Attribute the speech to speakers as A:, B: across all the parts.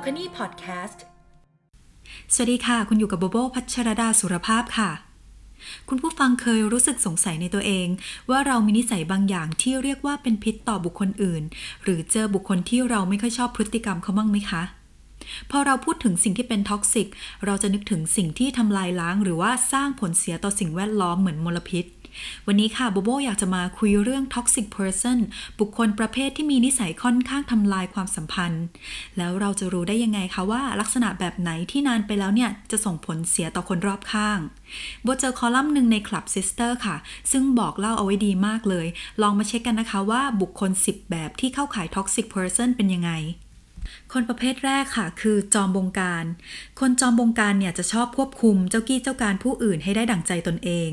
A: Podcast
B: สวัสดีค่ะ คุณอยู่กับโบโบพัชรดาสุรภาพค่ะ คุณผู้ฟังเคยรู้สึกสงสัยในตัวเอง ว่าเรามีนิสัยบางอย่างที่เรียกว่าเป็นพิษต่อบุคคลอื่น หรือเจอบุคคลที่เราไม่ค่อยชอบพฤติกรรมเขาบ้างไหมคะ พอเราพูดถึงสิ่งที่เป็นท็อกซิก เราจะนึกถึงสิ่งที่ทำลายล้าง หรือว่าสร้างผลเสียต่อสิ่งแวดล้อมเหมือนมลพิษ วันนี้ค่ะโบโบอยากจะมาคุยเรื่อง toxic person บุคคลประเภทที่มีนิสัยค่อนข้างทำลายความสัมพันธ์ แล้วเราจะรู้ได้ยังไงคะว่าลักษณะแบบไหนที่นานไปแล้วเนี่ยจะส่งผลเสียต่อคนรอบข้างโบเจอคอลัมน์หนึ่งใน Club Sister ค่ะ ซึ่งบอกเล่าเอาไว้ดีมากเลย ลองมาเช็คกันนะคะว่าบุคคล 10 แบบที่เข้าข่าย toxic person เป็นยังไง คนประเภทแรกค่ะ คือจอมบงการ คนจอมบงการเนี่ยจะชอบควบคุมเจ้ากี้เจ้าการผู้อื่นให้ได้ดั่งใจตนเอง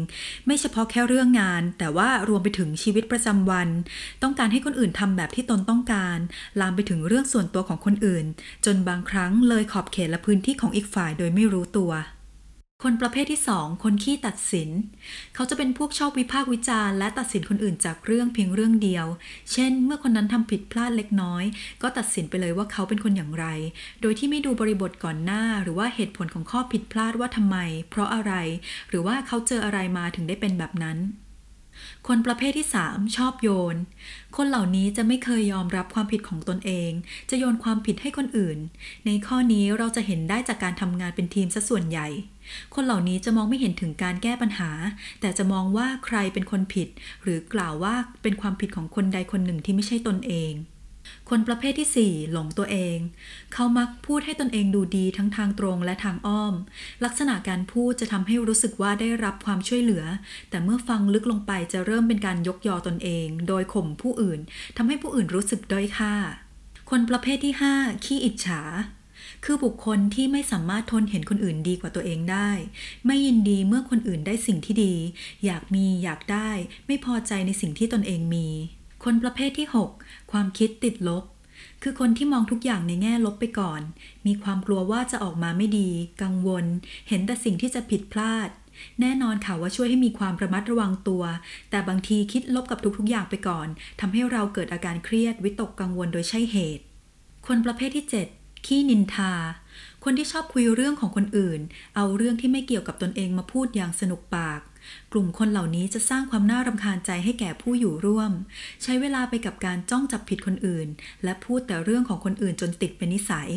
B: ไม่เฉพาะแค่เรื่องงาน แต่ว่ารวมไปถึงชีวิตประจำวัน ต้องการให้คนอื่นทำแบบที่ตนต้องการ ลามไปถึงเรื่องส่วนตัวของคนอื่น จนบางครั้งเลยขอบเขตและพื้นที่ของอีกฝ่ายโดยไม่รู้ตัว คนประเภทที่ 2 คนขี้ตัดสิน เขาจะเป็นพวกชอบวิพากษ์วิจารณ์และตัดสินคนอื่นจากเรื่องเพียงเรื่องเดียว เช่น เมื่อคนนั้นทำผิดพลาดเล็กน้อย ก็ตัดสินไปเลยว่าเขาเป็นคนอย่างไร โดยที่ไม่ดูบริบทก่อนหน้า หรือว่าเหตุผลของข้อผิดพลาดว่าทำไม เพราะอะไร หรือว่าเขาเจออะไรมาถึงได้เป็นแบบนั้น คนประเภทที่ 3 ชอบโยน คนเหล่านี้จะไม่เคยยอมรับความผิดของตนเอง จะโยนความผิดให้คนอื่น ในข้อนี้เราจะเห็นได้จากการทำงานเป็นทีมซะส่วนใหญ่ คนเหล่านี้จะมองไม่เห็นถึงการแก้ปัญหา แต่จะมองว่าใครเป็นคนผิด หรือกล่าวว่าเป็นความผิดของคนใดคนหนึ่งที่ไม่ใช่ตนเอง คนประเภทที่ 4 หลงตัวเอง เขามักพูดให้ตนเองดูดีทั้งทางตรงและทางอ้อม ลักษณะการพูดจะทำให้รู้สึกว่าได้รับความช่วยเหลือ แต่เมื่อฟังลึกลงไปจะเริ่มเป็นการยกยอตนเอง โดยข่มผู้อื่นทำให้ผู้อื่นรู้สึกด้อยค่า คนประเภทที่ 5 ขี้อิจฉาคือบุคคลที่ไม่สามารถทนเห็นคนอื่นดีกว่าตัวเองได้ ไม่ยินดีเมื่อคนอื่นได้สิ่งที่ดี อยากมีอยากได้ ไม่พอใจในสิ่งที่ตนเองมี คนประเภทที่ 6 ความคิดติดลบ คือคนที่มองทุกอย่างในแง่ลบไปก่อน มีความกลัวว่าจะออกมาไม่ดี กังวล เห็นแต่สิ่งที่จะผิดพลาด แน่นอนค่ะว่าช่วยให้มีความระมัดระวังตัว แต่บางทีคิดลบกับทุกๆอย่างไปก่อนทำให้เราเกิดอาการเครียดวิตกกังวลโดยใช่เหตุ คนประเภทที่ 7 ขี้นินทา คนที่ชอบคุยเรื่องของคนอื่น เอาเรื่องที่ไม่เกี่ยวกับตนเองมาพูดอย่างสนุกปาก กลุ่มคนเหล่านี้จะสร้างความน่ารำคาญใจให้แก่ผู้อยู่ร่วม ใช้เวลาไปกับการจ้องจับผิดคนอื่น และพูดแต่เรื่องของคนอื่นจนติดเป็นนิสัย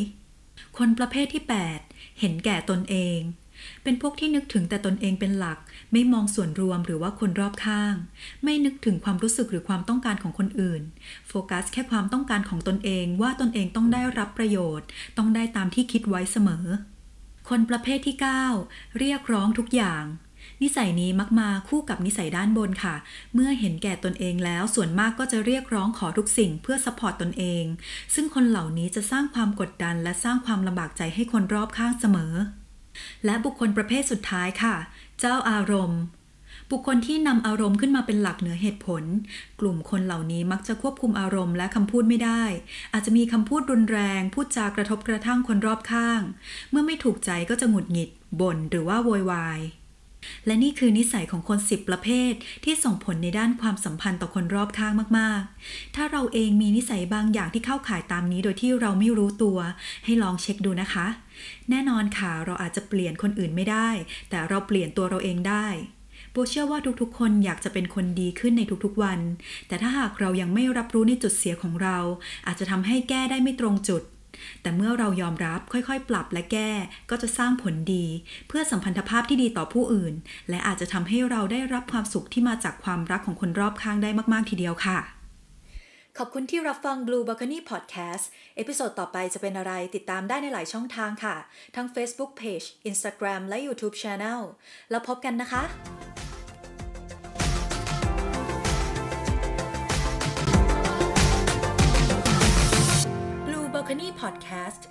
B: คนประเภทที่ 8 เห็นแก่ตนเอง เป็นพวกที่นึกถึงแต่ตนเองเป็นหลัก ไม่มองส่วนรวมหรือว่าคนรอบข้าง ไม่นึกถึงความรู้สึกหรือความต้องการของคนอื่น โฟกัสแค่ความต้องการของตนเองว่าตนเองต้องได้รับประโยชน์ ต้องได้ตามที่คิดไว้เสมอ คนประเภทที่ 9 เรียกร้องทุกอย่างนิสัยนี้มักมาคู่กับนิสัยด้านบนค่ะ เมื่อเห็นแก่ตนเองแล้วส่วนมากก็จะเรียกร้องขอทุกสิ่งเพื่อ support ตนเอง ซึ่งคนเหล่านี้จะสร้างความกดดันและสร้างความลำบากใจให้คนรอบข้างเสมอ และบุคคลประเภทสุดท้ายค่ะ เจ้าอารมณ์ บุคคลที่นำอารมณ์ขึ้นมาเป็นหลักเหนือเหตุผล กลุ่มคนเหล่านี้มักจะควบคุมอารมณ์และคำพูดไม่ได้ อาจจะมีคำพูดรุนแรง พูดจากระทบกระทั่งคนรอบข้าง เมื่อไม่ถูกใจก็จะหงุดหงิดบ่นหรือว่าโวยวาย และนี่คือนิสัยของคนสิบประเภทที่ส่งผลในด้านความสัมพันธ์ต่อคนรอบข้างมากๆ ถ้าเราเองมีนิสัยบางอย่างที่เข้าข่ายตามนี้โดยที่เราไม่รู้ตัว ให้ลองเช็คดูนะคะ แน่นอนค่ะเราอาจจะเปลี่ยนคนอื่นไม่ได้ แต่เราเปลี่ยนตัวเราเองได้โบเชื่อว่าทุกๆ คนอยากจะเป็นคนดีขึ้นในทุกๆวัน แต่ถ้าหากเรายังไม่รับรู้ในจุดเสียของเรา อาจจะทำให้แก้ได้ไม่ตรงจุด แต่เมื่อเรายอมรับค่อยๆ ปรับและแก้ก็จะสร้างผลดี เพื่อสัมพันธภาพที่ดีต่อผู้อื่น และอาจจะทำให้เราได้รับความสุขที่มาจากความรักของคนรอบข้างได้มากๆทีเดียวค่ะ
A: ขอบคุณที่รับฟัง Blue Balcony Podcast episode ต่อไปจะเป็นอะไรติดตามได้ในหลายช่องทางค่ะ ทั้ง Facebook Page Instagram และ YouTube Channel แล้วพบกันนะคะ Podcast